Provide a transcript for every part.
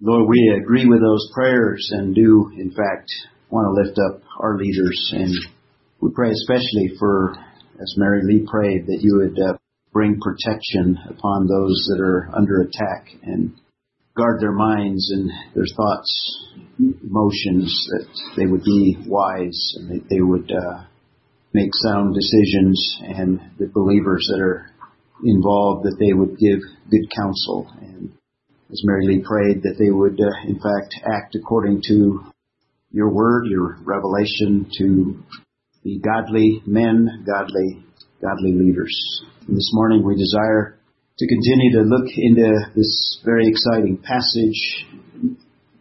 Lord, we agree with those prayers and do, in fact, want to lift up our leaders. And we pray especially for, as Mary Lee prayed, that you would uh, bring protection upon those that are under attack and guard their minds and their thoughts, emotions, that they would be wise and that they would uh, make sound decisions and the believers that are involved that they would give good counsel and as Mary Lee prayed that they would uh, in fact act according to your word, your revelation to be godly men, godly godly leaders. And this morning we desire to continue to look into this very exciting passage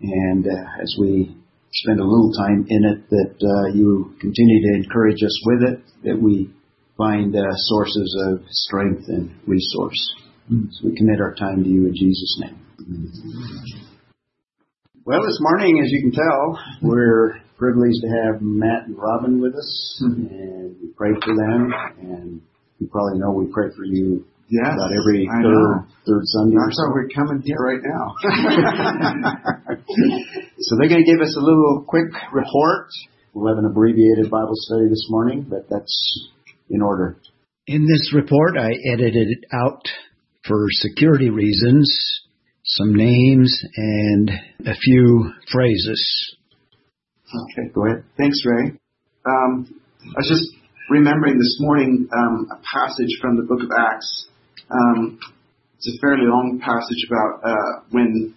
and uh, as we spend a little time in it that uh, you continue to encourage us with it, that we find uh, sources of strength and resource. So we commit our time to you in Jesus' name. Well, this morning, as you can tell, we're privileged to have Matt and Robin with us, and we pray for them. And you probably know we pray for you Yes, about every I third know. third Sunday. or That's why we're coming here right now. So they're going to give us a little quick report. We'll have an abbreviated Bible study this morning, but that's in order. In this report, I edited it out for security reasons, some names and a few phrases. okay, go ahead. Thanks, Ray. Um, I was just remembering this morning um, a passage from the book of Acts. Um, it's a fairly long passage about uh, when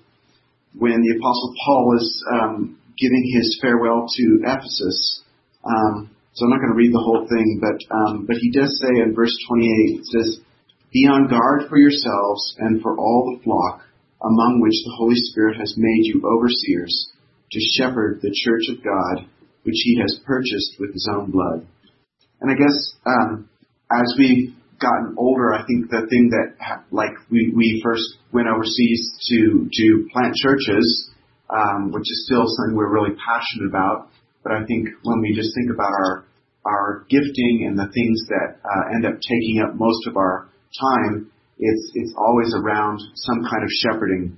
when the apostle Paul is um, giving his farewell to Ephesus. Um, so I'm not going to read the whole thing, but um, but he does say in verse 28, it says, "Be on guard for yourselves and for all the flock among which the Holy Spirit has made you overseers to shepherd the church of God, which He has purchased with His own blood." And I guess um, as we've gotten older, I think the thing that like we, we first went overseas to to plant churches, um, which is still something we're really passionate about. But I think when we just think about our our gifting and the things that uh, end up taking up most of our time, it's it's always around some kind of shepherding,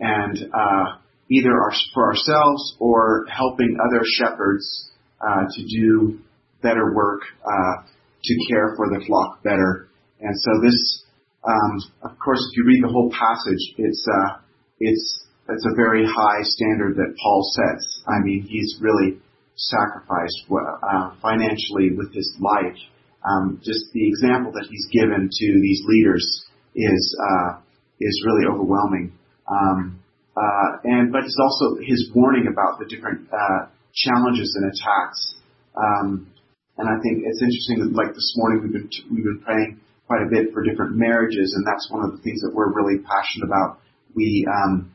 and uh, either our, for ourselves or helping other shepherds uh, to do better work uh, to care for the flock better. And so this, um, of course, if you read the whole passage, it's uh, it's it's a very high standard that Paul sets. I mean, he's really sacrificed uh, financially with his life. Um, just the example that he's given to these leaders is uh, is really overwhelming. Um, uh, and but it's also his warning about the different uh, challenges and attacks. Um, and I think it's interesting that like this morning we've been we've been praying quite a bit for different marriages, and that's one of the things that we're really passionate about. We um,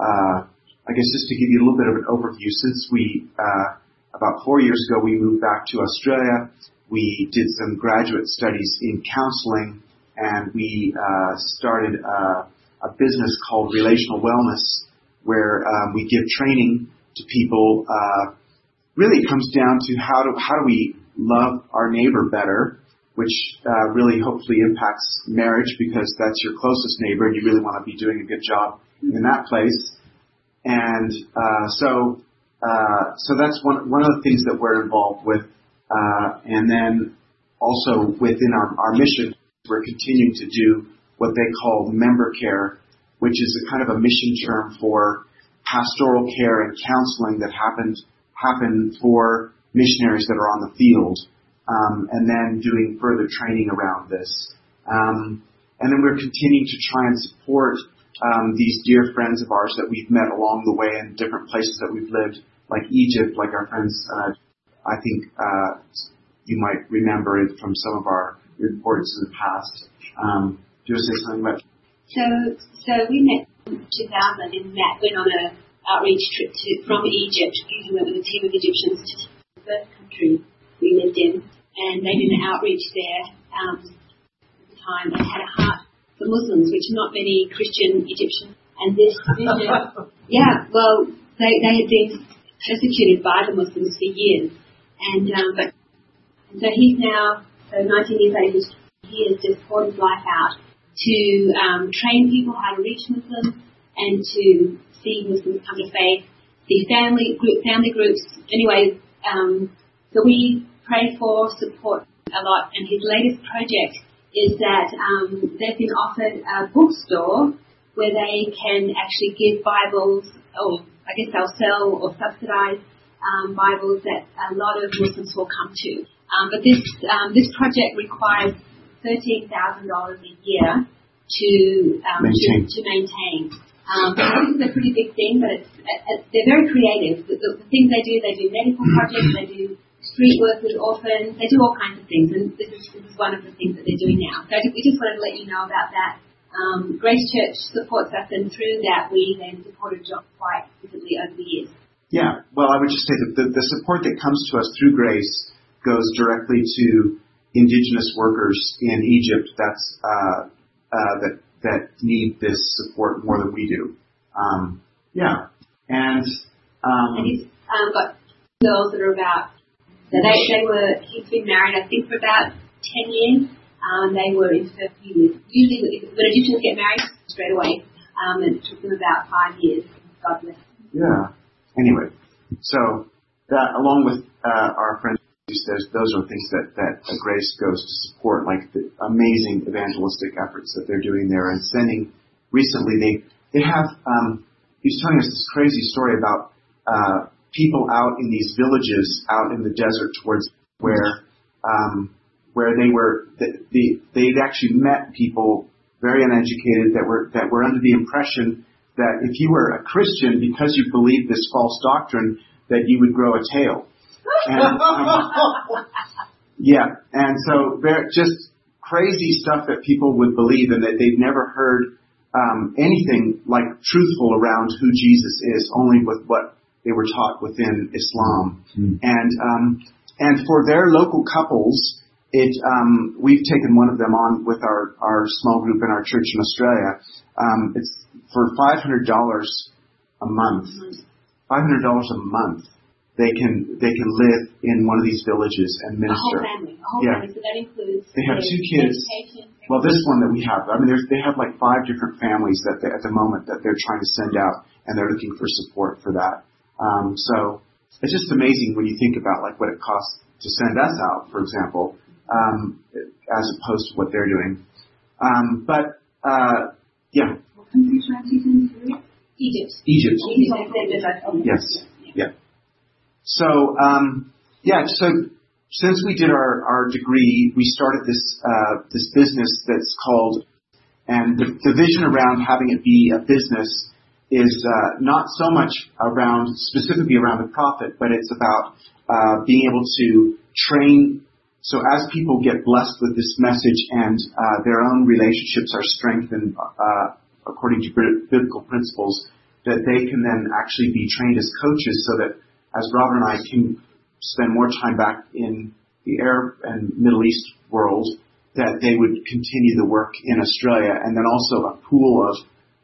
uh, I guess just to give you a little bit of an overview, since we uh, about four years ago we moved back to Australia, we did some graduate studies in counseling, and we uh, started uh, a business called Relational Wellness, where um, we give training to people. Uh, really, it comes down to how do how do we love our neighbor better, which uh, really hopefully impacts marriage because that's your closest neighbor, and you really want to be doing a good job in that place. And uh, so, uh, so that's one one of the things that we're involved with. Uh, and then also within our, our mission, we're continuing to do what they call member care, which is a kind of a mission term for pastoral care and counseling that happen for missionaries that are on the field, um, and then doing further training around this. Um, and then we're continuing to try and support um, these dear friends of ours that we've met along the way in different places that we've lived, like Egypt, like our friends. Uh, I think uh, you might remember it from some of our reports in the past. Um, do you want to say something about? So, so we met in 2000 and Matt went on a outreach trip to, from Egypt. He went with a team of Egyptians to the first country we lived in, and they did an outreach there. Um, at the time, they had a heart for Muslims, which not many Christian Egyptians. And this, vision, yeah, well, they they had been persecuted by the Muslims for years, and um, but and so he's now so 19 years old. he's- He has just poured his life out to um, train people how to reach Muslims and to see Muslims come to faith, see family group, family groups. Anyway, um, so we pray for, support a lot. And his latest project is that um, they've been offered a bookstore where they can actually give Bibles, or I guess they'll sell or subsidize um, Bibles that a lot of Muslims will come to. Um, but this um, this project requires thirteen thousand dollars a year to um, Maintain. to, to maintain. Um, so this is a pretty big thing, but it's, uh, they're very creative. The, the, the things they do, they do medical projects, they do street work with orphans, they do all kinds of things, and this is, this is one of the things that they're doing now. So I just, we just wanted to let you know about that. Um, Grace Church supports us, and through that, we then supported John quite visibly over the years. Yeah, well, I would just say that the support that comes to us through Grace goes directly to indigenous workers in Egypt. That's uh, uh, that that need this support more than we do. Um, yeah, and um, And he's um, got girls that are about, so they, they were, he's been married, I think, for about 10 years. Um, they were in for a few years. Usually, when Egyptians get married, straight away. Um, and it took them about five years. God bless. yeah. Anyway, so that along with uh, our friend, says those are things that that Grace goes to support, like the amazing evangelistic efforts that they're doing there, and sending. Recently, they they have. Um, he's telling us this crazy story about uh, people out in these villages out in the desert towards where um, where they were the, the they'd actually met people very uneducated that were that were under the impression that if you were a Christian because you believed this false doctrine that you would grow a tail. And, um, yeah, and so they're just crazy stuff that people would believe and that they've never heard um, anything like truthful around who Jesus is, only with what they were taught within Islam. And um, and for their local couples, it um, we've taken one of them on with our our small group in our church in Australia. Um, it's for five hundred dollars a month. Five hundred dollars a month. They can they can live in one of these villages and A whole minister. family. A whole Yeah. family. So that includes They have two kids. Well, this one that we have, I mean, there's, they have like five different families that they, at the moment that they're trying to send out, and they're looking for support for that. Um, so it's just amazing when you think about like what it costs to send us out, for example, um, as opposed to what they're doing. Um, but uh, yeah, What country transition to Egypt. Egypt. Egypt. Yes. Yeah. So, um, yeah, so since we did our, our degree, we started this, uh, this business that's called, and the, the vision around having it be a business is, uh, not so much around, specifically around the profit, but it's about, uh, being able to train so as people get blessed with this message and uh, their own relationships are strengthened uh, according to bi- biblical principles, that they can then actually be trained as coaches so that as Robert and I can spend more time back in the Arab and Middle East world, that they would continue the work in Australia and then also a pool of,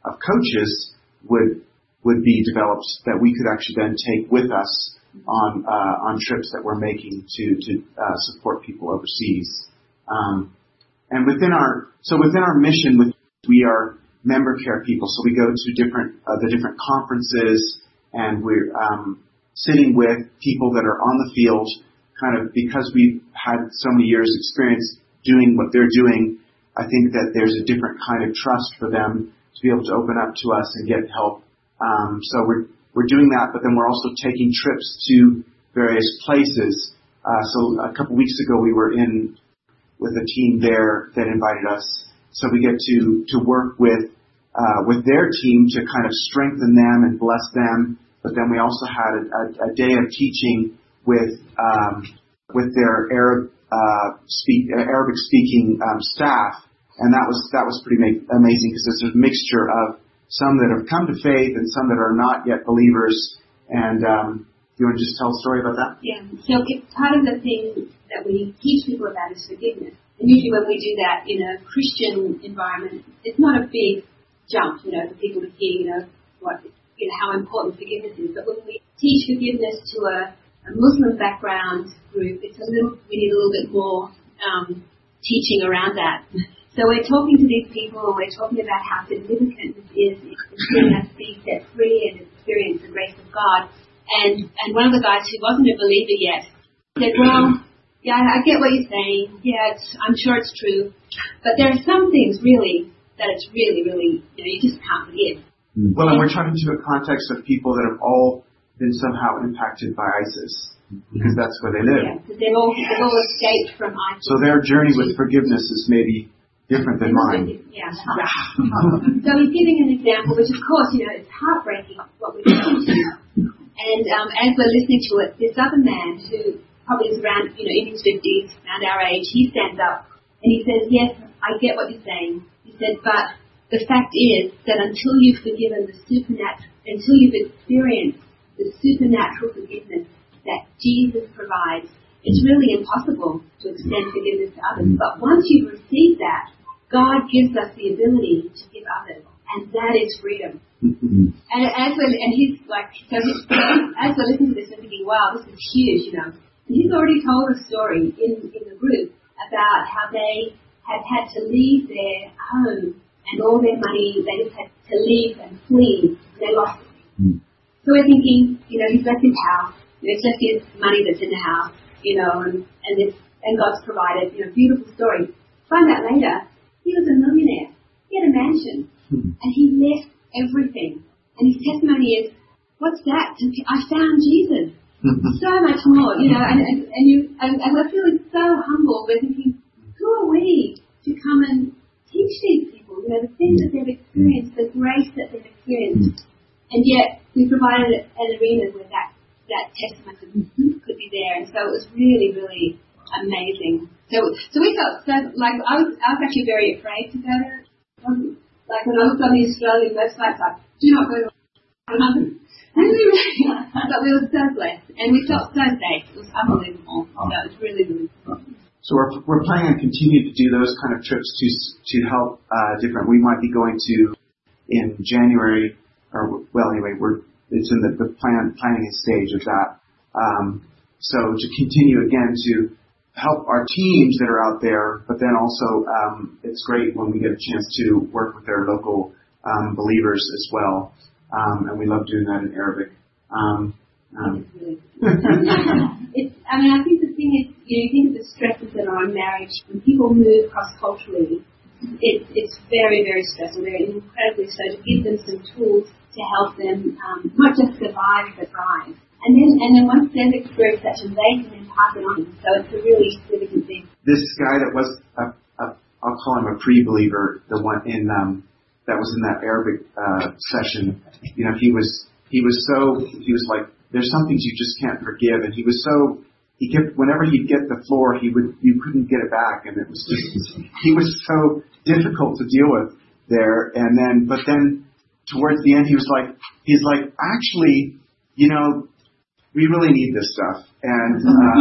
of coaches would would be developed that we could actually then take with us on uh, on trips that we're making to to uh, support people overseas. Um, and within our so within our mission, with we are member care people. So we go to different uh, the different conferences, and we're um, sitting with people that are on the field, kind of because we've had so many years experience doing what they're doing. I think that there's a different kind of trust for them to be able to open up to us and get help. Um, so we're we're doing that, but then we're also taking trips to various places. Uh, so a couple weeks ago, we were in with a team there that invited us. So we get to to work with uh, with their team to kind of strengthen them and bless them. But then we also had a, a, a day of teaching with um, with their Arab uh, speak Arabic speaking um, staff, and that was that was pretty ma- amazing because there's a mixture of some that have come to faith and some that are not yet believers. And um, you want to just tell a story about that? Yeah. So if part of the thing that we teach people about is forgiveness. And usually when we do that in a Christian environment, it's not a big jump, you know, for people to hear, you know, what, you know, how important forgiveness is. But when we teach forgiveness to a, a Muslim background group, it's a little, we need a little bit more um, teaching around that. So we're talking to these people and we're talking about how significant this is in seeing us be set free and experience the grace of God. And and one of the guys who wasn't a believer yet said, "Well, yeah, I get what you're saying. Yeah, it's, I'm sure it's true, but there are some things really that it's really, really, you know, you just can't forgive." Well, and we're talking to a context of people that have all been somehow impacted by ISIS because that's where they Yeah, live. because they've all they've all escaped from ISIS. So their journey with forgiveness is maybe different than mine. Yeah. so he's giving an example, which of course, you know, it's heartbreaking what we're going. And um, as we're listening to it, this other man who probably is around, you know, in his fifties, around our age, he stands up and he says, "Yes, I get what you're saying." He said, "But the fact is that until you've forgiven the supernatural, until you've experienced the supernatural forgiveness that Jesus provides, it's really impossible to extend forgiveness to others. But once you've received that, God gives us the ability to give others, and that is freedom. Mm-hmm. And as we're, and he's like, so he's, as we're listening to this, we're thinking, wow, this is huge, you know. And he's already told a story in, in the group about how they had had to leave their home and all their money, they just had to leave and flee. They lost it. So we're thinking, you know, he's left his house, you know, he's left his money that's in the house, you know, and, and this, and God's provided, you know, beautiful story. Find out later, he was a millionaire. He had a mansion. Hmm. And he left everything. And his testimony is, what's that? I found Jesus. so much more, you know, and, and, and you, and, and we're feeling so humble. We're thinking, who are we to come and teach these you know, the things that they've experienced, the grace that they've experienced. And yet, we provided an arena where that, that testimony could, could be there. And so it was really, really amazing. So, so we felt so, like, I was, I was actually very afraid to go there. Um, Like when I looked on the Australian website, like, do not go to London. And we really, but we were so blessed. And we felt so safe. It was unbelievable. So it was really, really cool. So we're, we're planning on continuing to do those kind of trips to to help uh, different. We might be going to in January, or well, anyway, we're it's in the, the plan planning stage of that. Um, so to continue again to help our teams that are out there, but then also um, it's great when we get a chance to work with their local um, believers as well, um, and we love doing that in Arabic. It's, I mean, I think the thing is, you know, you think of the stresses are on marriage. When people move cross-culturally, it, it's very, very stressful. They're incredibly so. To give them some tools to help them um, not just survive but thrive. And then, and then once they've experienced that, they can then pass it on. So it's a really significant thing. this guy that was a, a I'll call him a pre-believer, the one in um, that was in that Arabic uh, session. You know, he was he was so he was like, there's some things you just can't forgive, and he was so he kept whenever he'd get the floor, he would you couldn't get it back, and it was just he was so difficult to deal with there. And then, but then towards the end, he was like, he's like, actually, you know, we really need this stuff. And, uh,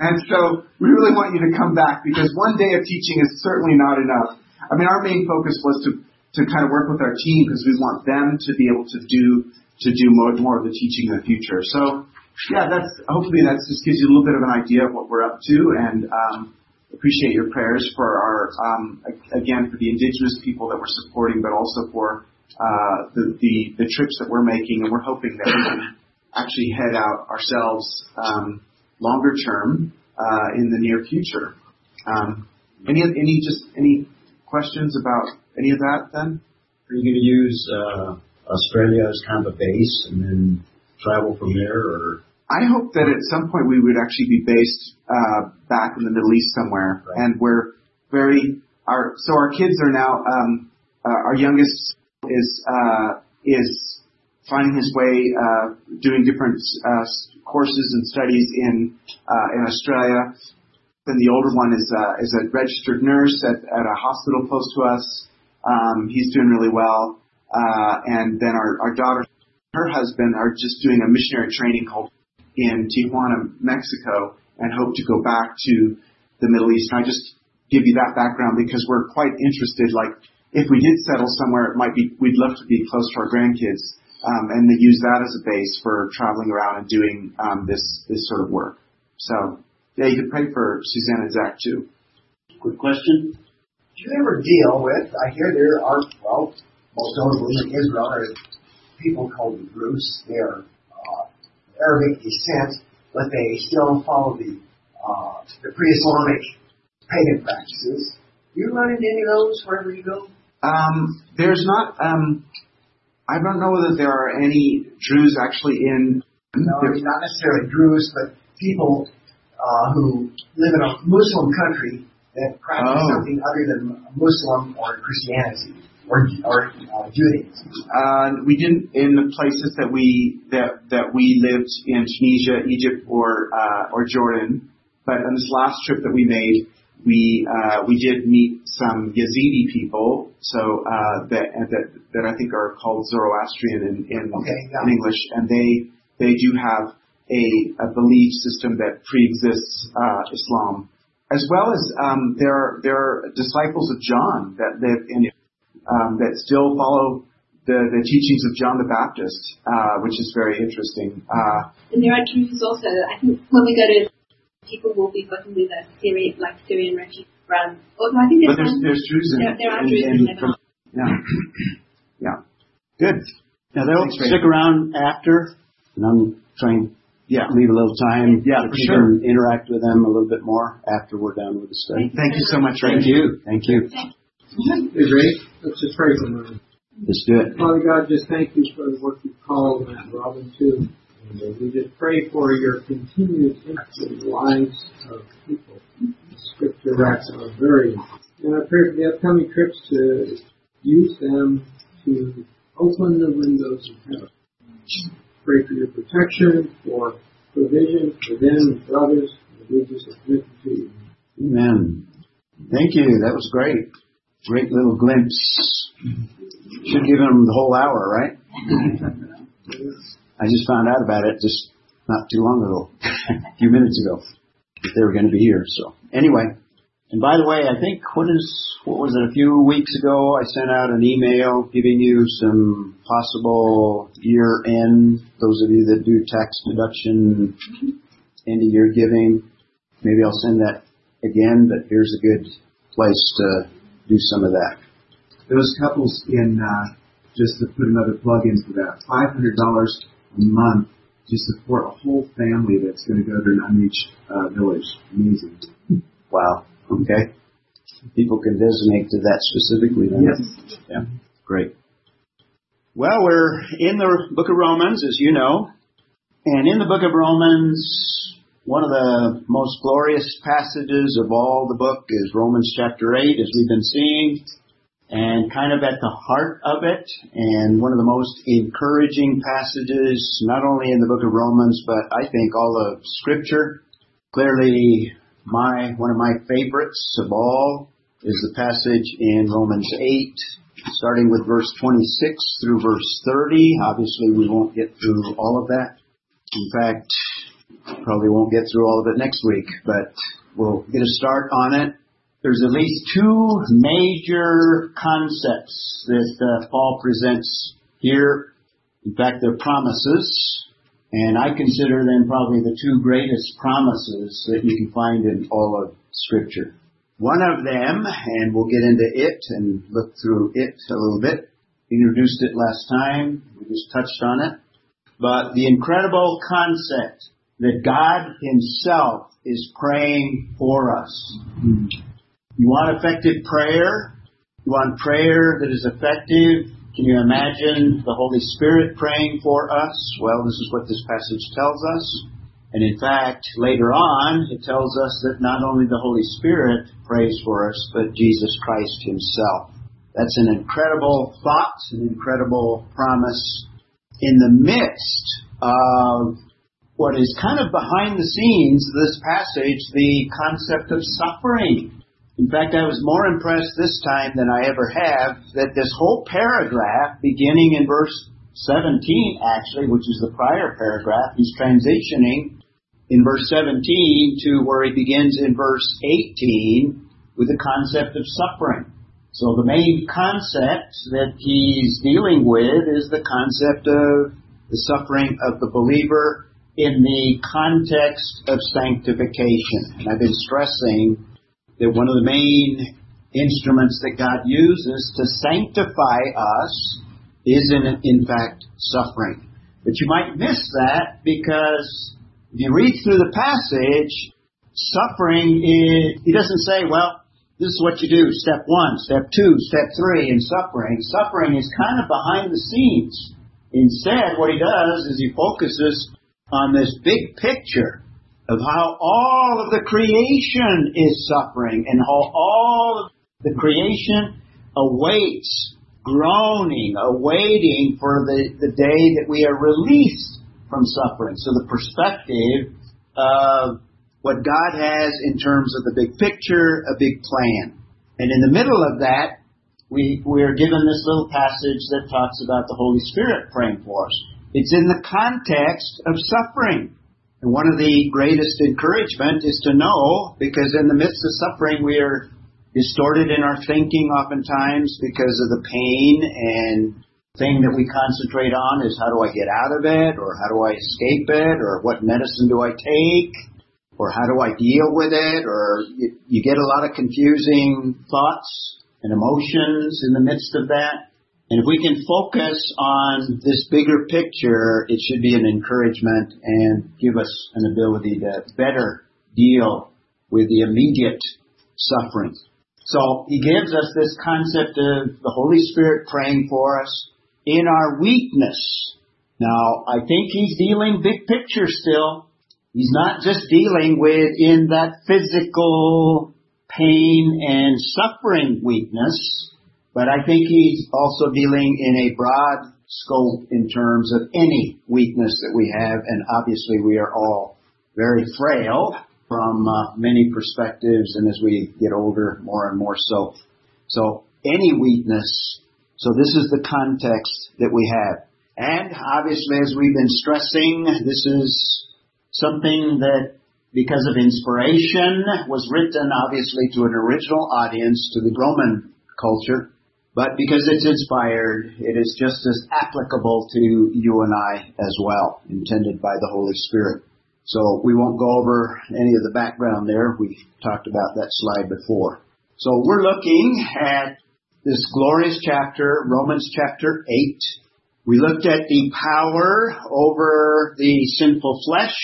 and so we really want you to come back because one day of teaching is certainly not enough. I mean, our main focus was to, to kind of work with our team because we want them to be able to do, to do more, of the teaching in the future. So yeah, that's, hopefully that just gives you a little bit of an idea of what we're up to and, um, appreciate your prayers for our, um, again, for the indigenous people that we're supporting, but also for, uh, the, trips that we're making and we're hoping that we can actually head out ourselves um, longer term uh, in the near future. Any any just any questions about any of that then? Are you going to use uh, Australia as kind of a base and then travel from there, or I hope that at some point we would actually be based uh, back in the Middle East somewhere, Right. and we're very our so our kids are now um, uh, our youngest is uh, is finding his way uh, doing different uh, courses and studies in uh, in Australia. Then the older one is uh, is a registered nurse at, at a hospital close to us. Um, he's doing really well, uh, and then our our daughter, her husband are just doing a missionary training called in Tijuana, Mexico, and hope to go back to the Middle East. And I just give you that background because we're quite interested. Like, if we did settle somewhere, it might be we'd love to be close to our grandkids, um, and to use that as a base for traveling around and doing um, this this sort of work. So, yeah, you could pray for Suzanne and Zach too. quick question? Do you ever deal with, I hear there are, well, notably in Israel, are people called the Druze. They are uh, Arabic descent, but they still follow the uh, the pre-Islamic pagan practices. Do you run into any of those wherever you go? Um, there's not. Um, I don't know that there are any Druze actually in. No, not necessarily Druze, but people uh, who live in a Muslim country that practice Oh. something other than Muslim or Christianity or or uh, Judaism. Uh, we didn't in the places that we that that we lived in Tunisia, Egypt, or uh, or Jordan. But on this last trip that we made, we uh, we did meet some Yazidi people, so uh, that that that I think are called Zoroastrian in in, Okay, yeah. in English, and they they do have a, a belief system that pre-exists uh, Islam, as well as um, there are, there are disciples of John that live in that still follow the, the teachings of John the Baptist, uh, which is very interesting. Uh, And there are Druze also. I think when we go to, people will be working with a Syrian, like Syrian refugee run. Although I think but there's, there's one, there's Druze in, there, there are in- in- in Lebanon. yeah, yeah, good. Now they'll Thanks, Ray. stick around after, and I'm trying Yeah, to leave a little time Yeah, that for you sure. can interact with them a little bit more after we're done with the study. thank you so much, Ray. Thank you. Thank you. Mm-hmm. Ray, let's just pray for a moment. Let's do it. Father God, just thank you for the work you've called and Robin too. And we just pray for your continued influence in the lives of people. The scripture racks are very, and I pray for the upcoming trips to use them to open the windows of heaven. Pray for your protection, for provision for them and for others, and we just submit to you. Amen. Thank you. That was great. Great little glimpse. Should give them the whole hour, right? I just found out about it just not too long ago, a few minutes ago, that they were going to be here. So anyway, and by the way, I think what is what was it? A few weeks ago, I sent out an email giving you some possible year end. Those of you that do tax deduction, end of year giving, maybe I'll send that again. But here's a good place to do some of that. Those couples in uh, just to put another plug in for that, five hundred dollars a month to support a whole family that's going to go to an unreached uh, village. Amazing. Wow. Okay. People can designate to that specifically. Then. Yes. Yeah. Great. Well, we're in the book of Romans, as you know. And in the book of Romans, one of the most glorious passages of all the book is Romans chapter 8, as we've been seeing. And kind of at the heart of it, and one of the most encouraging passages, not only in the book of Romans, but I think all of Scripture. Clearly, my one of my favorites of all is the passage in Romans 8, starting with verse 26 through verse 30. Obviously, we won't get through all of that. In fact, probably won't get through all of it next week, but we'll get a start on it. There's at least two major concepts that uh, Paul presents here. In fact, they're promises, and I consider them probably the two greatest promises that you can find in all of Scripture. One of them, and we'll get into it and look through it a little bit, introduced it last time, we just touched on it, but the incredible concept that God Himself is praying for us. You want effective prayer? You want prayer that is effective? Can you imagine the Holy Spirit praying for us? Well, this is what this passage tells us. And in fact, later on, it tells us that not only the Holy Spirit prays for us, but Jesus Christ Himself. That's an incredible thought, an incredible promise in the midst of what is kind of behind the scenes of this passage, the concept of suffering. In fact, I was more impressed this time than I ever have that this whole paragraph, beginning in verse 17 actually, which is the prior paragraph, he's transitioning in verse 17 to where he begins in verse 18 with the concept of suffering. So the main concept that he's dealing with is the concept of the suffering of the believer in the context of sanctification. And I've been stressing that one of the main instruments that God uses to sanctify us is in, in fact suffering. But you might miss that because if you read through the passage, suffering is, he doesn't say, well, this is what you do, step one, step two, step three in suffering. Suffering is kind of behind the scenes. Instead, what he does is he focuses on this big picture of how all of the creation is suffering and how all of the creation awaits, groaning, awaiting for the, the day that we are released from suffering. So the perspective of what God has in terms of the big picture, a big plan. And in the middle of that, we, we are given this little passage that talks about the Holy Spirit praying for us. It's in the context of suffering. And one of the greatest encouragement is to know, because in the midst of suffering, we are distorted in our thinking oftentimes because of the pain. And thing that we concentrate on is how do I get out of it? Or how do I escape it? Or what medicine do I take? Or how do I deal with it? Or you, you get a lot of confusing thoughts and emotions in the midst of that. And if we can focus on this bigger picture, it should be an encouragement and give us an ability to better deal with the immediate suffering. So he gives us this concept of the Holy Spirit praying for us in our weakness. Now, I think he's dealing big picture still. He's not just dealing with in that physical pain and suffering weakness, but I think he's also dealing in a broad scope in terms of any weakness that we have, and obviously we are all very frail from uh, many perspectives, and as we get older, more and more so. So any weakness. So this is the context that we have. And obviously, as we've been stressing, this is something that because of inspiration, was written obviously to an original audience, to the Roman culture, but because it's inspired, it is just as applicable to you and I as well, intended by the Holy Spirit. So we won't go over any of the background there. We talked about that slide before. So we're looking at this glorious chapter, Romans chapter 8. We looked at the power over the sinful flesh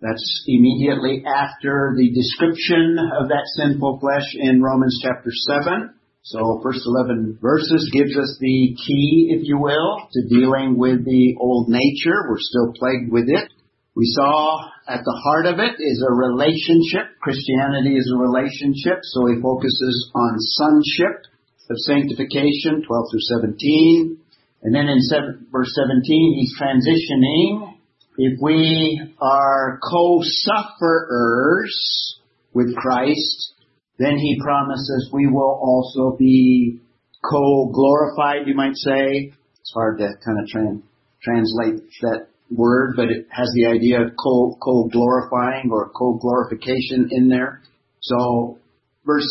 that's immediately after the description of that sinful flesh in Romans chapter 7. So first 11 verses gives us the key, if you will, to dealing with the old nature. We're still plagued with it. We saw at the heart of it is a relationship. Christianity is a relationship, so he focuses on sonship of sanctification, 12 through 17. And then in seven, verse 17, he's transitioning if we are co-sufferers with Christ, then he promises we will also be co-glorified, you might say. It's hard to kind of tra- translate that word, but it has the idea of co, co-glorifying or co-glorification in there. So verse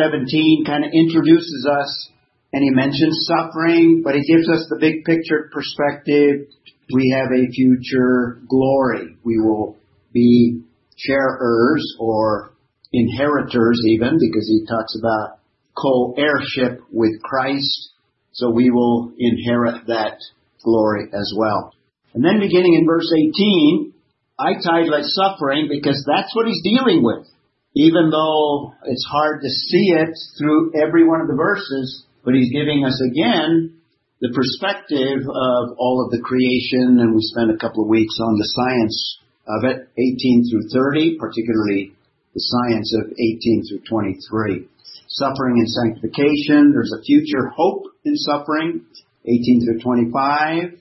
17 kind of introduces us and he mentions suffering, but he gives us the big picture perspective we have a future glory. We will be sharers or inheritors even because he talks about co-heirship with Christ. So we will inherit that glory as well. And then beginning in verse 18, I title it suffering because that's what he's dealing with. Even though it's hard to see it through every one of the verses, but he's giving us again the perspective of all of the creation, and we spent a couple of weeks on the science of it, 18 through 30, particularly the science of 18 through 23. Suffering and sanctification, there's a future hope in suffering, 18 through 25,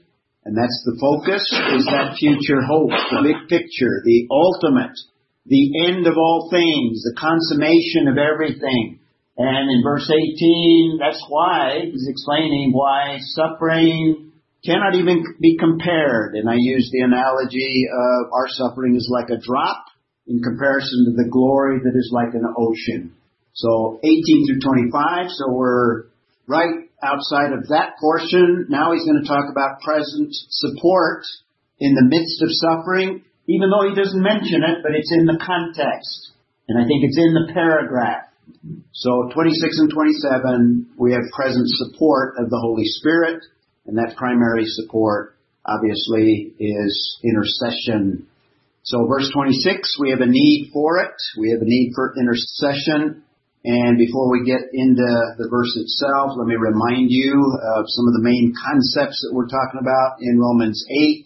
and that's the focus, is that future hope, the big picture, the ultimate, the end of all things, the consummation of everything, and in verse 18, that's why he's explaining why suffering cannot even be compared. And I use the analogy of our suffering is like a drop in comparison to the glory that is like an ocean. So 18 through 25, so we're right outside of that portion. Now he's going to talk about present support in the midst of suffering, even though he doesn't mention it, but it's in the context. And I think it's in the paragraph. So 26 and 27, we have present support of the Holy Spirit. And that primary support, obviously, is intercession. So verse 26, we have a need for it. We have a need for intercession. And before we get into the verse itself, let me remind you of some of the main concepts that we're talking about in Romans 8.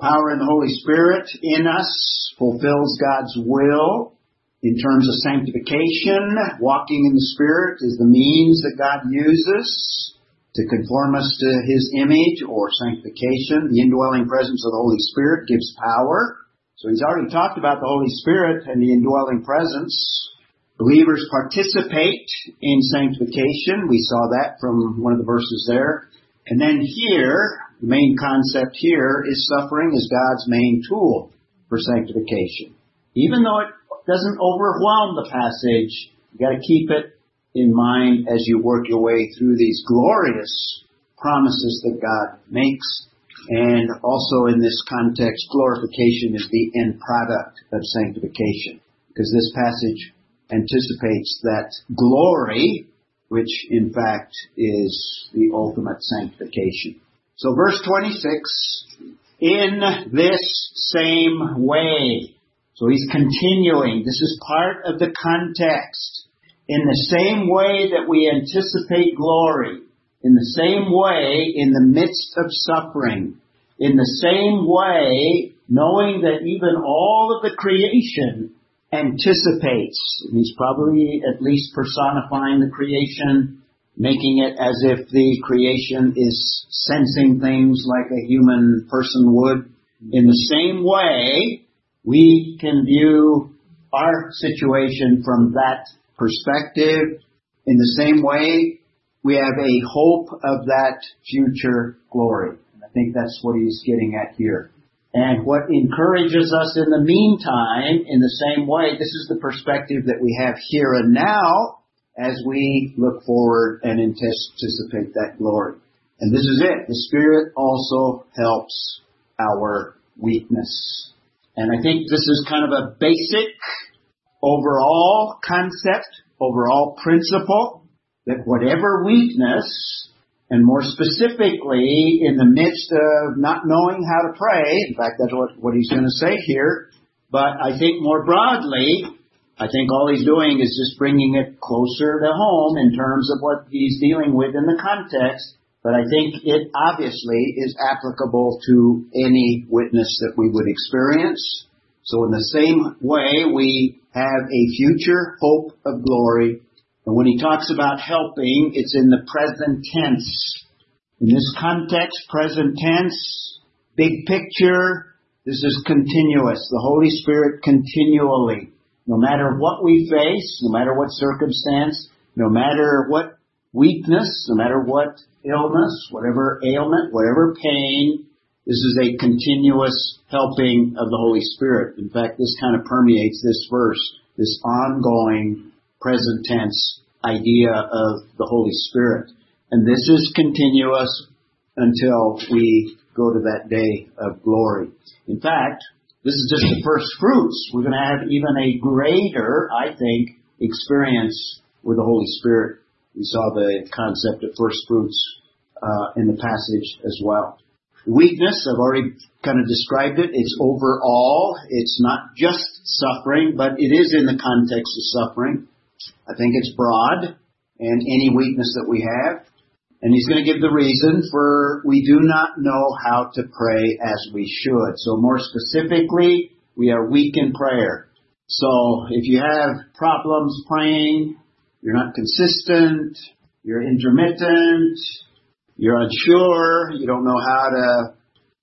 Power in the Holy Spirit in us fulfills God's will in terms of sanctification. Walking in the Spirit is the means that God uses to conform us to His image or sanctification. The indwelling presence of the Holy Spirit gives power. So He's already talked about the Holy Spirit and the indwelling presence. Believers participate in sanctification. We saw that from one of the verses there. And then here, the main concept here is suffering is God's main tool for sanctification. Even though it doesn't overwhelm the passage, you gotta keep it in mind as you work your way through these glorious promises that God makes. And also in this context, glorification is the end product of sanctification. Because this passage anticipates that glory, which in fact is the ultimate sanctification. So verse 26, in this same way. So he's continuing. This is part of the context. In the same way that we anticipate glory, in the same way in the midst of suffering, in the same way knowing that even all of the creation anticipates. He's probably at least personifying the creation, making it as if the creation is sensing things like a human person would. In the same way, we can view our situation from that perspective. In the same way, we have a hope of that future glory. I think that's what he's getting at here. And what encourages us in the meantime, in the same way, this is the perspective that we have here and now as we look forward and anticipate that glory. And this is it. The Spirit also helps our weakness. And I think this is kind of a basic overall concept, overall principle that whatever weakness and more specifically, in the midst of not knowing how to pray, in fact, that's what, what he's going to say here, but I think more broadly, I think all he's doing is just bringing it closer to home in terms of what he's dealing with in the context, but I think it obviously is applicable to any witness that we would experience. So in the same way, we have a future hope of glory and when he talks about helping, it's in the present tense. In this context, present tense, big picture, this is continuous. The Holy Spirit continually, no matter what we face, no matter what circumstance, no matter what weakness, no matter what illness, whatever ailment, whatever pain, this is a continuous helping of the Holy Spirit. In fact, this kind of permeates this verse, this ongoing present tense idea of the Holy Spirit. And this is continuous until we go to that day of glory. In fact, this is just the first fruits. We're going to have even a greater, I think, experience with the Holy Spirit. We saw the concept of first fruits uh, in the passage as well. Weakness, I've already kind of described it. It's overall. It's not just suffering, but it is in the context of suffering. I think it's broad and any weakness that we have. And he's going to give the reason for we do not know how to pray as we should. So more specifically, we are weak in prayer. So if you have problems praying, you're not consistent, you're intermittent, you're unsure, you don't know how to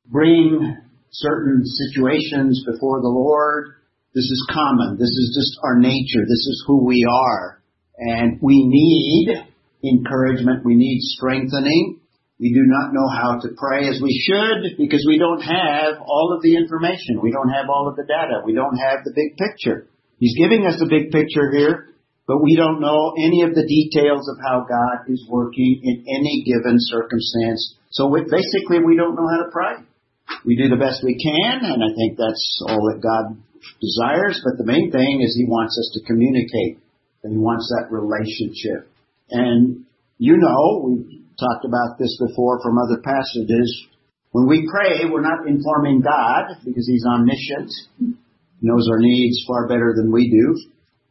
bring certain situations before the Lord, this is common. This is just our nature. This is who we are. And we need encouragement. We need strengthening. We do not know how to pray as we should because we don't have all of the information. We don't have all of the data. We don't have the big picture. He's giving us the big picture here, but we don't know any of the details of how God is working in any given circumstance. So we, basically we don't know how to pray. We do the best we can, and I think that's all that God desires, but the main thing is he wants us to communicate and he wants that relationship. And you know, we've talked about this before from other passages. When we pray, we're not informing God because He's omniscient, knows our needs far better than we do.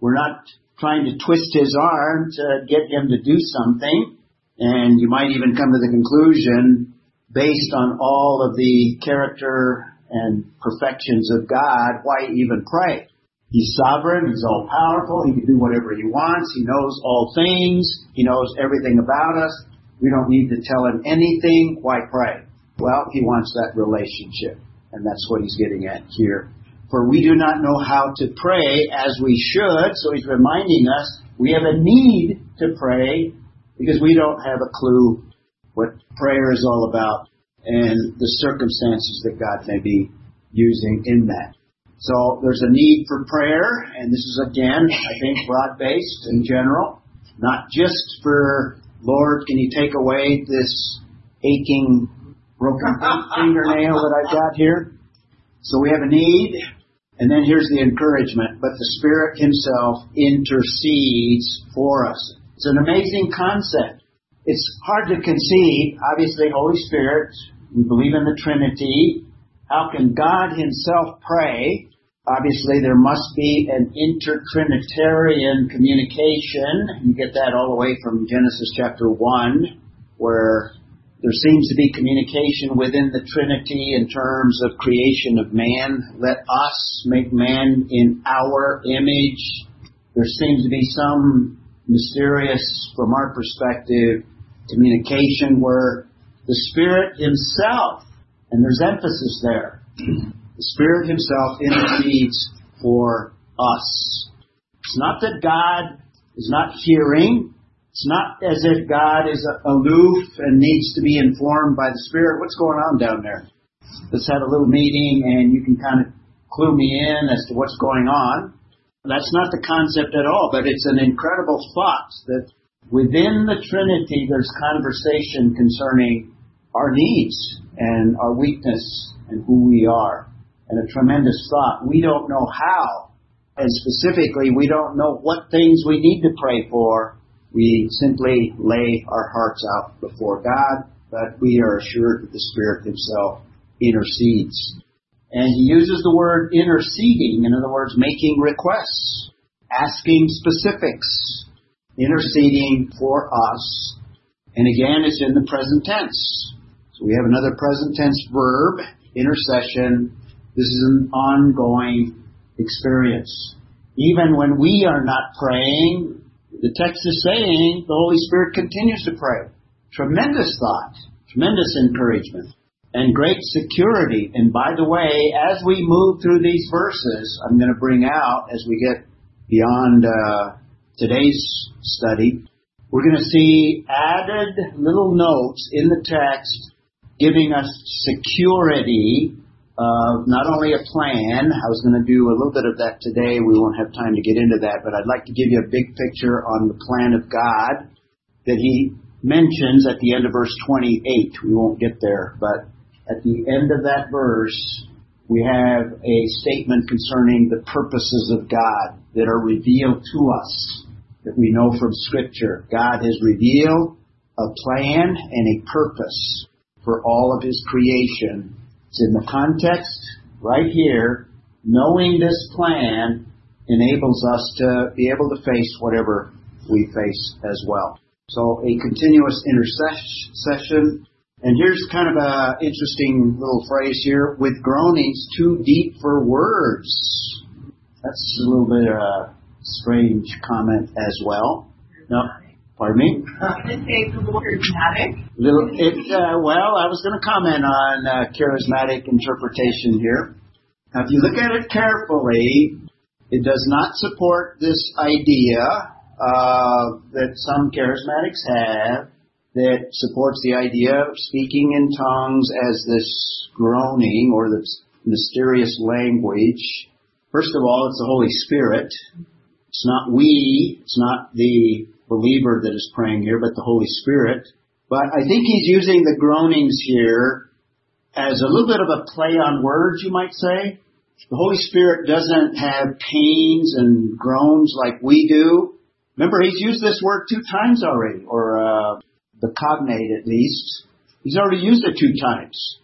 We're not trying to twist His arm to get Him to do something. And you might even come to the conclusion, based on all of the character and perfections of God, why even pray? He's sovereign. He's all powerful. He can do whatever he wants. He knows all things. He knows everything about us. We don't need to tell him anything. Why pray? Well, he wants that relationship. And that's what he's getting at here. For we do not know how to pray as we should. So he's reminding us we have a need to pray because we don't have a clue what prayer is all about and the circumstances that God may be using in that. So there's a need for prayer, and this is again, I think, broad based in general, not just for Lord, can you take away this aching broken fingernail that I've got here? So we have a need, and then here's the encouragement. But the Spirit Himself intercedes for us. It's an amazing concept. It's hard to conceive. Obviously, Holy Spirit, we believe in the Trinity. How can God Himself pray? Obviously, there must be an intertrinitarian communication. You get that all the way from Genesis chapter 1, where there seems to be communication within the Trinity in terms of creation of man. Let us make man in our image. There seems to be some mysterious, from our perspective, communication where the Spirit Himself, and there's emphasis there, the Spirit Himself intercedes for us. It's not that God is not hearing. It's not as if God is aloof and needs to be informed by the Spirit. What's going on down there? Let's have a little meeting and you can kind of clue me in as to what's going on. That's not the concept at all, but it's an incredible thought that within the Trinity there's conversation concerning our needs and our weakness and who we are and a tremendous thought. We don't know how, and specifically, we don't know what things we need to pray for. We simply lay our hearts out before God, but we are assured that the Spirit Himself intercedes. And He uses the word interceding, in other words, making requests, asking specifics, interceding for us. And again, it's in the present tense. So we have another present tense verb, intercession, this is an ongoing experience. Even when we are not praying, the text is saying the Holy Spirit continues to pray. Tremendous thought, tremendous encouragement, and great security. And by the way, as we move through these verses, I'm going to bring out as we get beyond uh, today's study, we're going to see added little notes in the text giving us security of not only a plan, I was going to do a little bit of that today. We won't have time to get into that, but I'd like to give you a big picture on the plan of God that he mentions at the end of verse 28. We won't get there, but at the end of that verse, we have a statement concerning the purposes of God that are revealed to us that we know from Scripture. God has revealed a plan and a purpose for all of His creation it's in the context right here. Knowing this plan enables us to be able to face whatever we face as well. So a continuous intercession. And here's kind of an interesting little phrase here, with groanings too deep for words. That's a little bit of a strange comment as well. No, Pardon me? charismatic. Little, it, uh, well, I was going to comment on uh, charismatic interpretation here. Now, if you look at it carefully, it does not support this idea uh, that some charismatics have that supports the idea of speaking in tongues as this groaning or this mysterious language. First of all, it's the Holy Spirit. It's not we. It's not the believer that is praying here, but the Holy Spirit. But I think he's using the groanings here as a little bit of a play on words, you might say. The Holy Spirit doesn't have pains and groans like we do. Remember, he's used this word two times already, or uh, the cognate at least. He's already used it two times.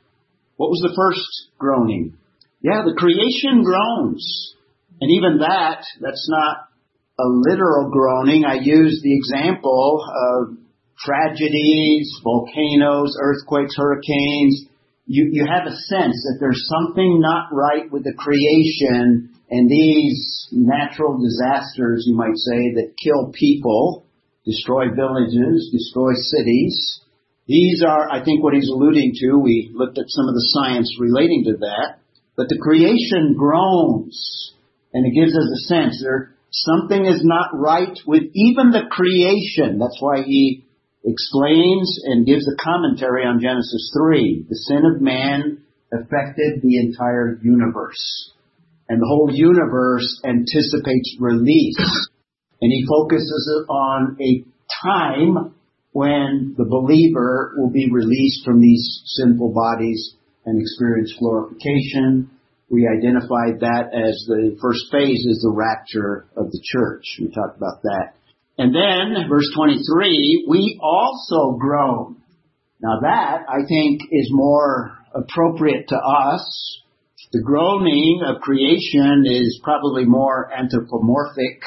What was the first groaning? Yeah, the creation groans. And even that, that's not a literal groaning. I use the example of tragedies, volcanoes, earthquakes, hurricanes. You, you have a sense that there's something not right with the creation and these natural disasters, you might say, that kill people, destroy villages, destroy cities. These are, I think, what he's alluding to. We looked at some of the science relating to that. But the creation groans, and it gives us a sense there something is not right with even the creation. That's why he explains and gives a commentary on Genesis 3. The sin of man affected the entire universe. And the whole universe anticipates release. And he focuses on a time when the believer will be released from these sinful bodies and experience glorification. We identified that as the first phase is the rapture of the church. We talked about that. And then, verse 23, we also groan. Now that, I think, is more appropriate to us. The groaning of creation is probably more anthropomorphic,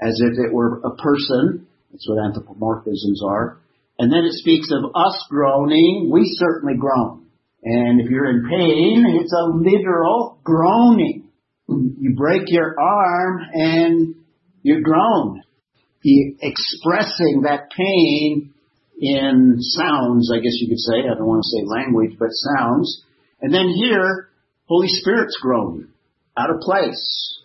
as if it were a person. That's what anthropomorphisms are. And then it speaks of us groaning. We certainly groan. And if you're in pain, it's a literal groaning. You break your arm and you groan expressing that pain in sounds, I guess you could say. I don't want to say language, but sounds. And then here, Holy Spirit's groaning out of place.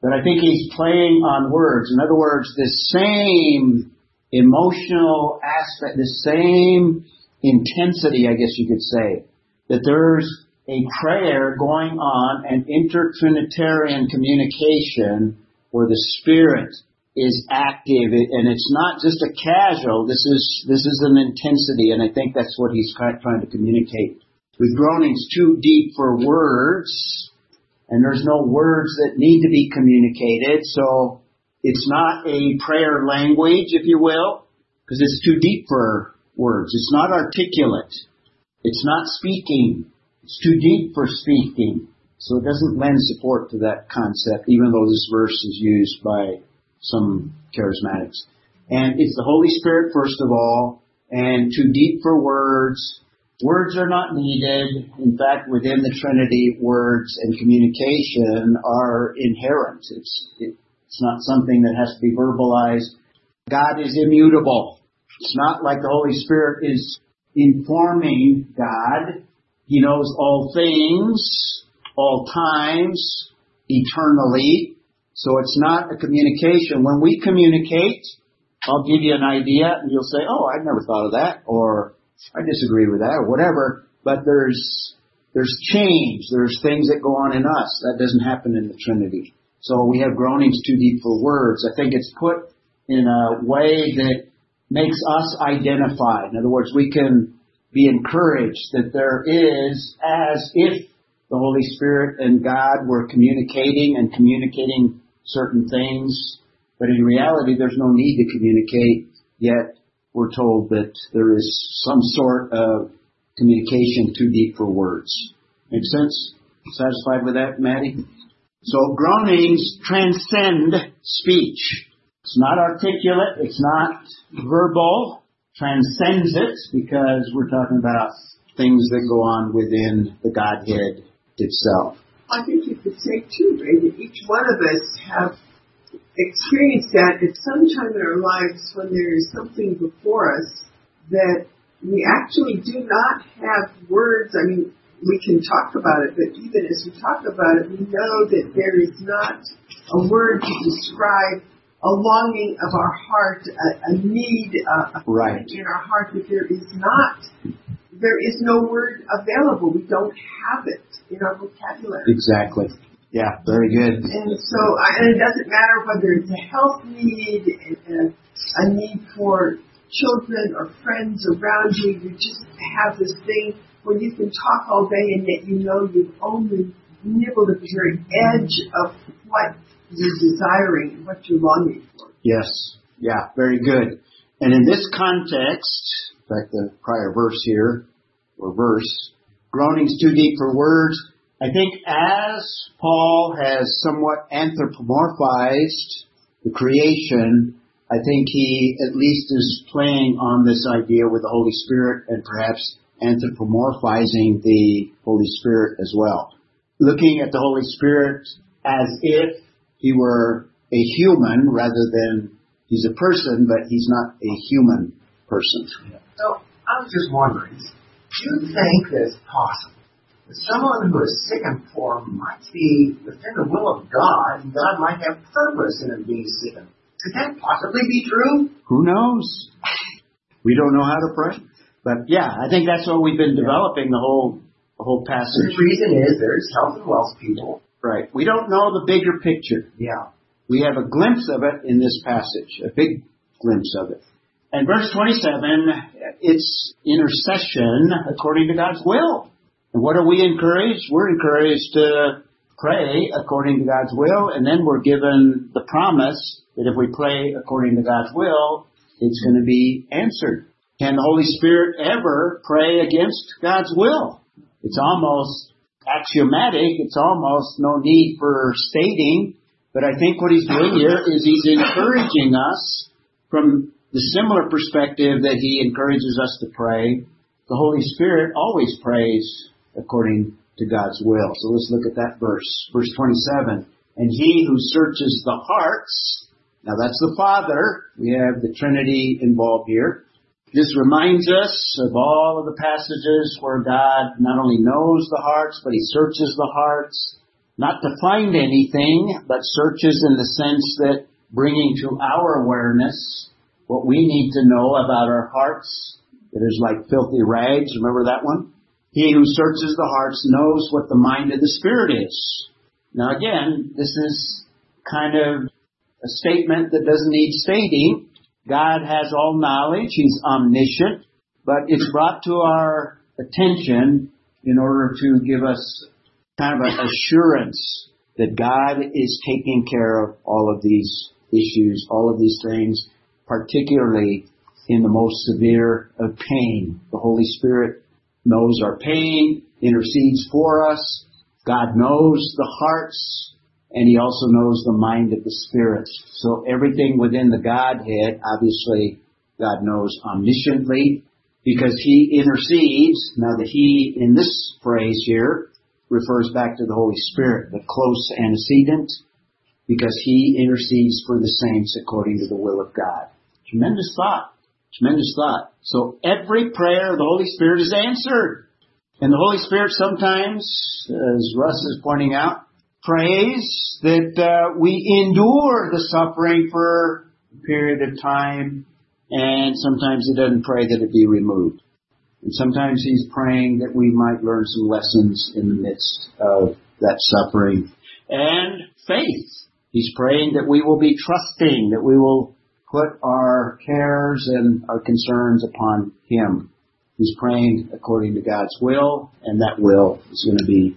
But I think he's playing on words. In other words, the same emotional aspect, the same intensity, I guess you could say, that there's a prayer going on, an intertrinitarian communication where the Spirit is active and it's not just a casual. This is, this is an intensity and I think that's what he's trying to communicate. With groanings too deep for words and there's no words that need to be communicated. So it's not a prayer language, if you will, because it's too deep for words. It's not articulate. It's not speaking. It's too deep for speaking. So it doesn't lend support to that concept, even though this verse is used by some charismatics. And it's the Holy Spirit, first of all, and too deep for words. Words are not needed. In fact, within the Trinity, words and communication are inherent. It's, it's not something that has to be verbalized. God is immutable. It's not like the Holy Spirit is informing God. He knows all things, all times, eternally. So it's not a communication. When we communicate, I'll give you an idea and you'll say, oh, I never thought of that or I disagree with that or whatever. But there's, there's change. There's things that go on in us. That doesn't happen in the Trinity. So we have groanings too deep for words. I think it's put in a way that makes us identify. In other words, we can be encouraged that there is as if the Holy Spirit and God were communicating and communicating certain things, but in reality there's no need to communicate, yet we're told that there is some sort of communication too deep for words. Make sense? Satisfied with that, Maddie? So groanings transcend speech. It's not articulate, it's not verbal, transcends it because we're talking about things that go on within the Godhead itself. I think you could say too, Ray, that each one of us have experienced that at some time in our lives when there is something before us that we actually do not have words. I mean, we can talk about it, but even as we talk about it, we know that there is not a word to describe a longing of our heart, a, a need uh, right. in our heart that there is not there is no word available. We don't have it in our vocabulary. Exactly. Yeah, very good. And so, and it doesn't matter whether it's a health need, a, a need for children or friends around you. You just have this thing where you can talk all day and yet you know you've only nibbled at the very edge of what you're desiring what you're longing for. Yes. Yeah, very good. And in this context, In fact, the prior verse here, or verse, groanings too deep for words. I think as Paul has somewhat anthropomorphized the creation, I think he at least is playing on this idea with the Holy Spirit and perhaps anthropomorphizing the Holy Spirit as well. Looking at the Holy Spirit as if he were a human rather than he's a person, but he's not a human person. So I was just wondering, do you think that it's possible that someone who is sick and poor might be within the will of God, and God might have purpose in him being sick? Could that possibly be true? Who knows? We don't know how to pray. But yeah, I think that's what we've been developing the whole the whole passage. The reason is there's health and wealth people. Right. We don't know the bigger picture. Yeah. We have a glimpse of it in this passage, a big glimpse of it. And verse 27, it's intercession according to God's will. And what are we encouraged? We're encouraged to pray according to God's will, and then we're given the promise that if we pray according to God's will, it's going to be answered. Can the Holy Spirit ever pray against God's will? It's almost axiomatic. It's almost no need for stating. But I think what he's doing here is he's encouraging us from the similar perspective that he encourages us to pray. The Holy Spirit always prays according to God's will. So let's look at that verse. Verse 27. And he who searches the hearts, now that's the Father. We have the Trinity involved here. This reminds us of all of the passages where God not only knows the hearts, but He searches the hearts, not to find anything, but searches in the sense that bringing to our awareness what we need to know about our hearts It is like filthy rags. Remember that one? He who searches the hearts knows what the mind of the Spirit is. Now again, this is kind of a statement that doesn't need stating. God has all knowledge. He's omniscient, but it's brought to our attention in order to give us kind of an assurance that God is taking care of all of these issues, all of these things, particularly in the most severe of pain. The Holy Spirit knows our pain, intercedes for us. God knows the hearts, and He also knows the mind of the Spirit. So everything within the Godhead, obviously, God knows omnisciently because He intercedes. Now the He in this phrase here refers back to the Holy Spirit, the close antecedent, because He intercedes for the saints according to the will of God. Tremendous thought. Tremendous thought. So every prayer of the Holy Spirit is answered. And the Holy Spirit sometimes, as Russ is pointing out, prays that uh, we endure the suffering for a period of time, and sometimes He doesn't pray that it be removed. And sometimes He's praying that we might learn some lessons in the midst of that suffering. And faith. He's praying that we will be trusting, that we will put our cares and our concerns upon Him. He's praying according to God's will, and that will is going to be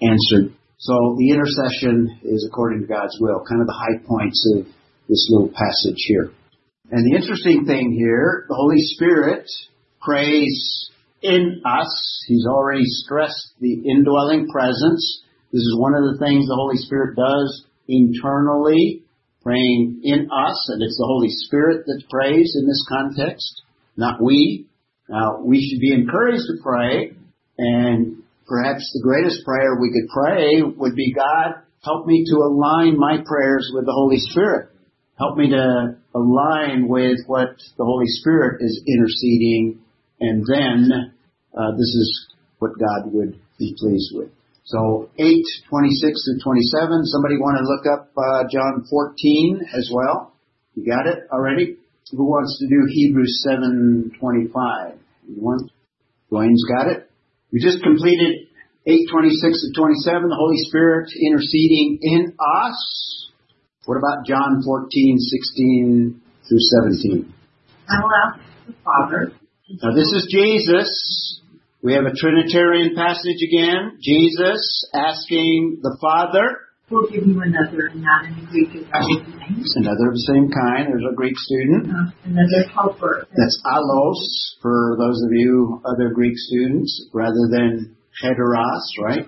answered. So the intercession is according to God's will, kind of the high points of this little passage here. And the interesting thing here, the Holy Spirit prays in us. He's already stressed the indwelling presence. This is one of the things the Holy Spirit does internally, praying in us, and it's the Holy Spirit that prays in this context, not we. Now, we should be encouraged to pray, and perhaps the greatest prayer we could pray would be, God, help me to align my prayers with the Holy Spirit. Help me to align with what the Holy Spirit is interceding, and then uh, this is what God would be pleased with. So 8, 26 through 27. Somebody want to look up uh, John 14 as well? You got it already? Who wants to do Hebrews 7:25? Anyone? Dwayne's got it. We just completed 8, 26 to 27. The Holy Spirit interceding in us. What about John 14, 16 through 17? I will ask the Father. Now this is Jesus. We have a Trinitarian passage again. Jesus asking the Father, We'll give you another, that in the Greek is. Another of the same kind. There's a Greek student. Uh, another helper. That's allos for those of you other Greek students, rather than heteros, right?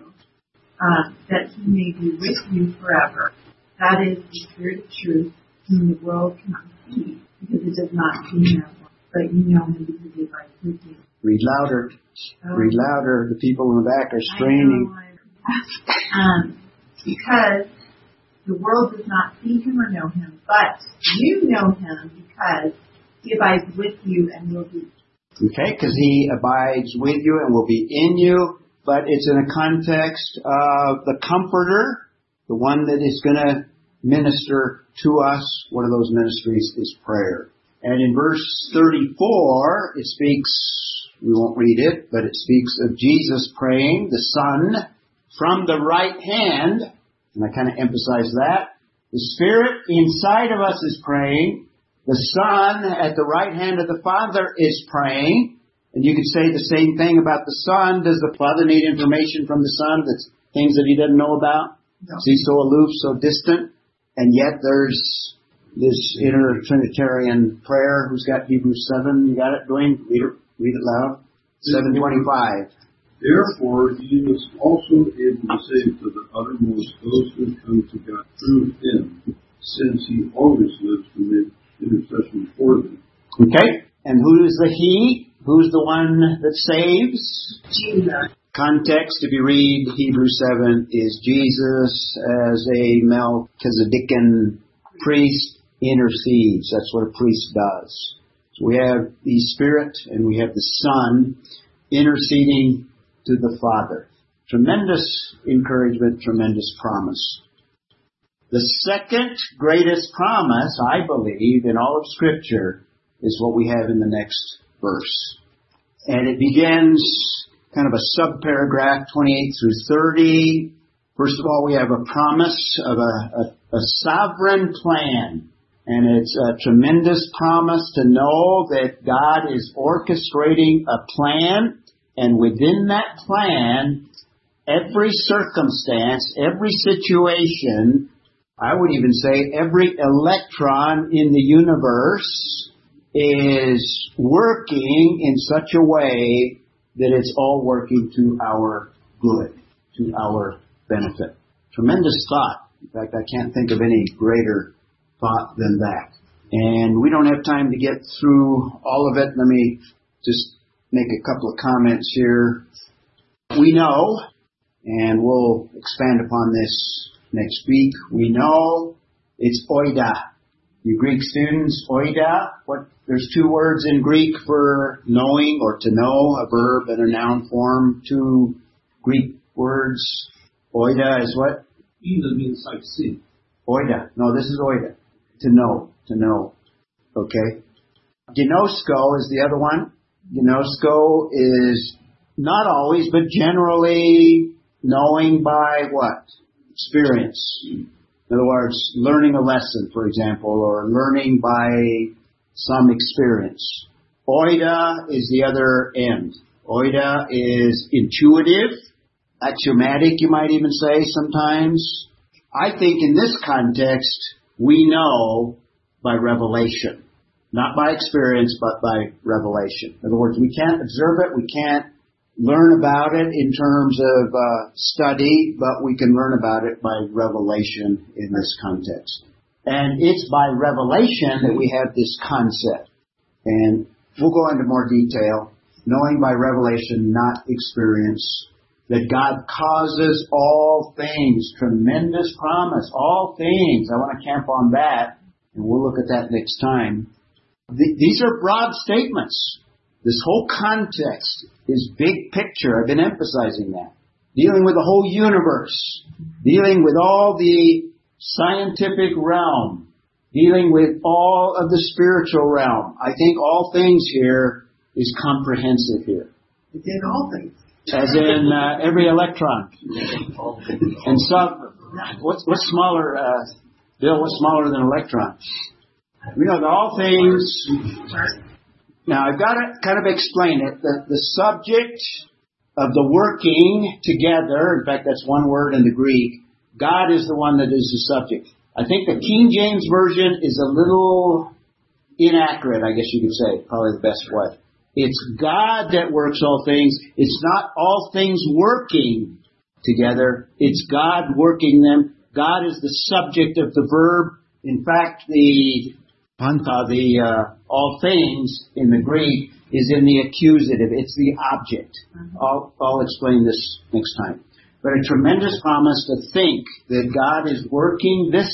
Uh, that he may be with you forever. That is the Spirit of truth, whom the world cannot see, because it does not see him, but you know him because he abides with you. Read louder. Oh. Read louder. The people in the back are straining. um, because the world does not see him or know him, but you know him because he abides with you and will be. Okay, because he abides with you and will be in you, but it's in a context of the comforter, the one that is going to minister to us. One of those ministries is prayer. And in verse 34, it speaks, we won't read it, but it speaks of Jesus praying, the Son, from the right hand, and I kind of emphasize that. The Spirit inside of us is praying. The Son at the right hand of the Father is praying. And you could say the same thing about the Son. Does the Father need information from the Son that's things that he doesn't know about? No. Is he so aloof, so distant? And yet there's this inner Trinitarian prayer. Who's got Hebrews 7? You got it, Dwayne? Read it, read it loud. 725. Therefore, he was also able to save to the uttermost those who come to God through him, since he always lives to make intercession for them. Okay? And who is the he? Who's the one that saves? Jesus. Context, if you read Hebrews 7, is Jesus as a Melchizedekan priest intercedes. That's what a priest does. So we have the Spirit and we have the Son interceding to the Father. Tremendous encouragement, tremendous promise. The second greatest promise, I believe, in all of Scripture is what we have in the next verse. And it begins kind of a subparagraph 28 through 30. First of all, we have a promise of a, a, a sovereign plan. And it's a tremendous promise to know that God is orchestrating a plan and within that plan, every circumstance, every situation, I would even say every electron in the universe is working in such a way that it's all working to our good, to our benefit. Tremendous thought. In fact, I can't think of any greater thought than that. And we don't have time to get through all of it. Let me just make a couple of comments here. We know, and we'll expand upon this next week, we know it's oida. You Greek students, oida, what, there's two words in Greek for knowing or to know, a verb and a noun form. Two Greek words. Oida is what? Either means like see. Oida. No, this is oida. To know. To know. Okay. Gnosko is the other one. Gnosko is not always, but generally knowing by what? Experience. In other words, learning a lesson, for example, or learning by some experience. Oida is the other end. Oida is intuitive, axiomatic, you might even say sometimes. I think in this context, we know by revelation. Not by experience, but by revelation. In other words, we can't observe it, we can't learn about it in terms of uh, study, but we can learn about it by revelation in this context. And it's by revelation that we have this concept. And we'll go into more detail, knowing by revelation, not experience, that God causes all things, tremendous promise, all things. I want to camp on that, and we'll look at that next time. Th- these are broad statements. This whole context is big picture. I've been emphasizing that. Dealing with the whole universe. Dealing with all the scientific realm. Dealing with all of the spiritual realm. I think all things here is comprehensive here. It's in all things. As in uh, every electron. And some, what's, what's smaller, uh, Bill, what's smaller than an electron? We know that all things now I've got to kind of explain it. The, the subject of the working together, in fact that's one word in the Greek, God is the one that is the subject. I think the King James Version is a little inaccurate, I guess you could say, probably the best way. It's God that works all things. It's not all things working together. It's God working them. God is the subject of the verb. In fact, the panta, the uh, all things in the Greek is in the accusative. It's the object. I'll, I'll explain this next time. But a tremendous promise to think that God is working this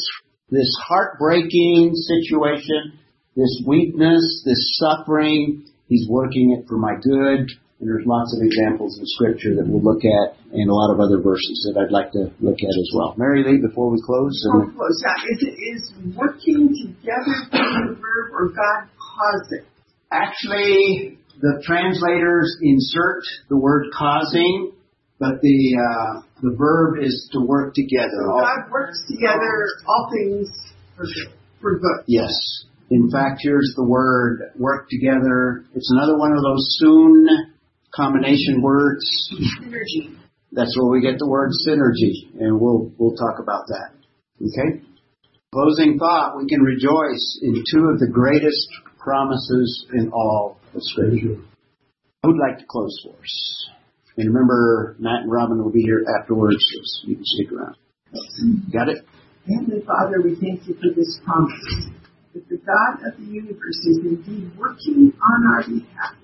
this heartbreaking situation, this weakness, this suffering. He's working it for my good. And there's lots of examples in Scripture that we'll look at, and a lot of other verses that I'd like to look at as well. Mary Lee, before we close. Before we close, yeah, is, it, is working together the verb or God causing? Actually, the translators insert the word causing, but the uh, the verb is to work together. So God works together all things for good. For good. Yes. In fact, here's the word work together. It's another one of those soon combination words. Synergy. That's where we get the word synergy, and we'll we'll talk about that. Okay. Closing thought: We can rejoice in two of the greatest promises in all of Scripture. I would like to close for us. And remember, Matt and Robin will be here afterwards, so you can stick around. Got it? Heavenly Father, we thank you for this promise that the God of the universe is indeed working on our behalf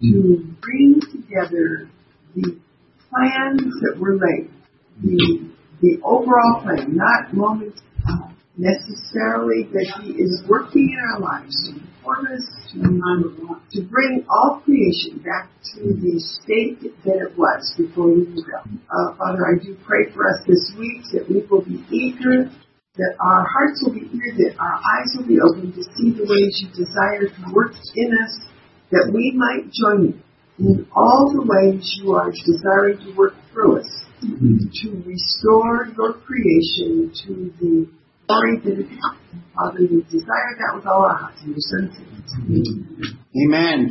to bring together the plans that were laid, the the overall plan, not moments uh, necessarily that He is working in our lives to inform us, to, to bring all creation back to the state that it was before you fell. Uh, Father, I do pray for us this week that we will be eager, that our hearts will be eager, that our eyes will be open to see the ways you desire to work in us, that we might join you in all the ways you are desiring to work through us mm-hmm. to restore your creation to the glory that it. Father, we desire that with all our hearts in your son's. Amen.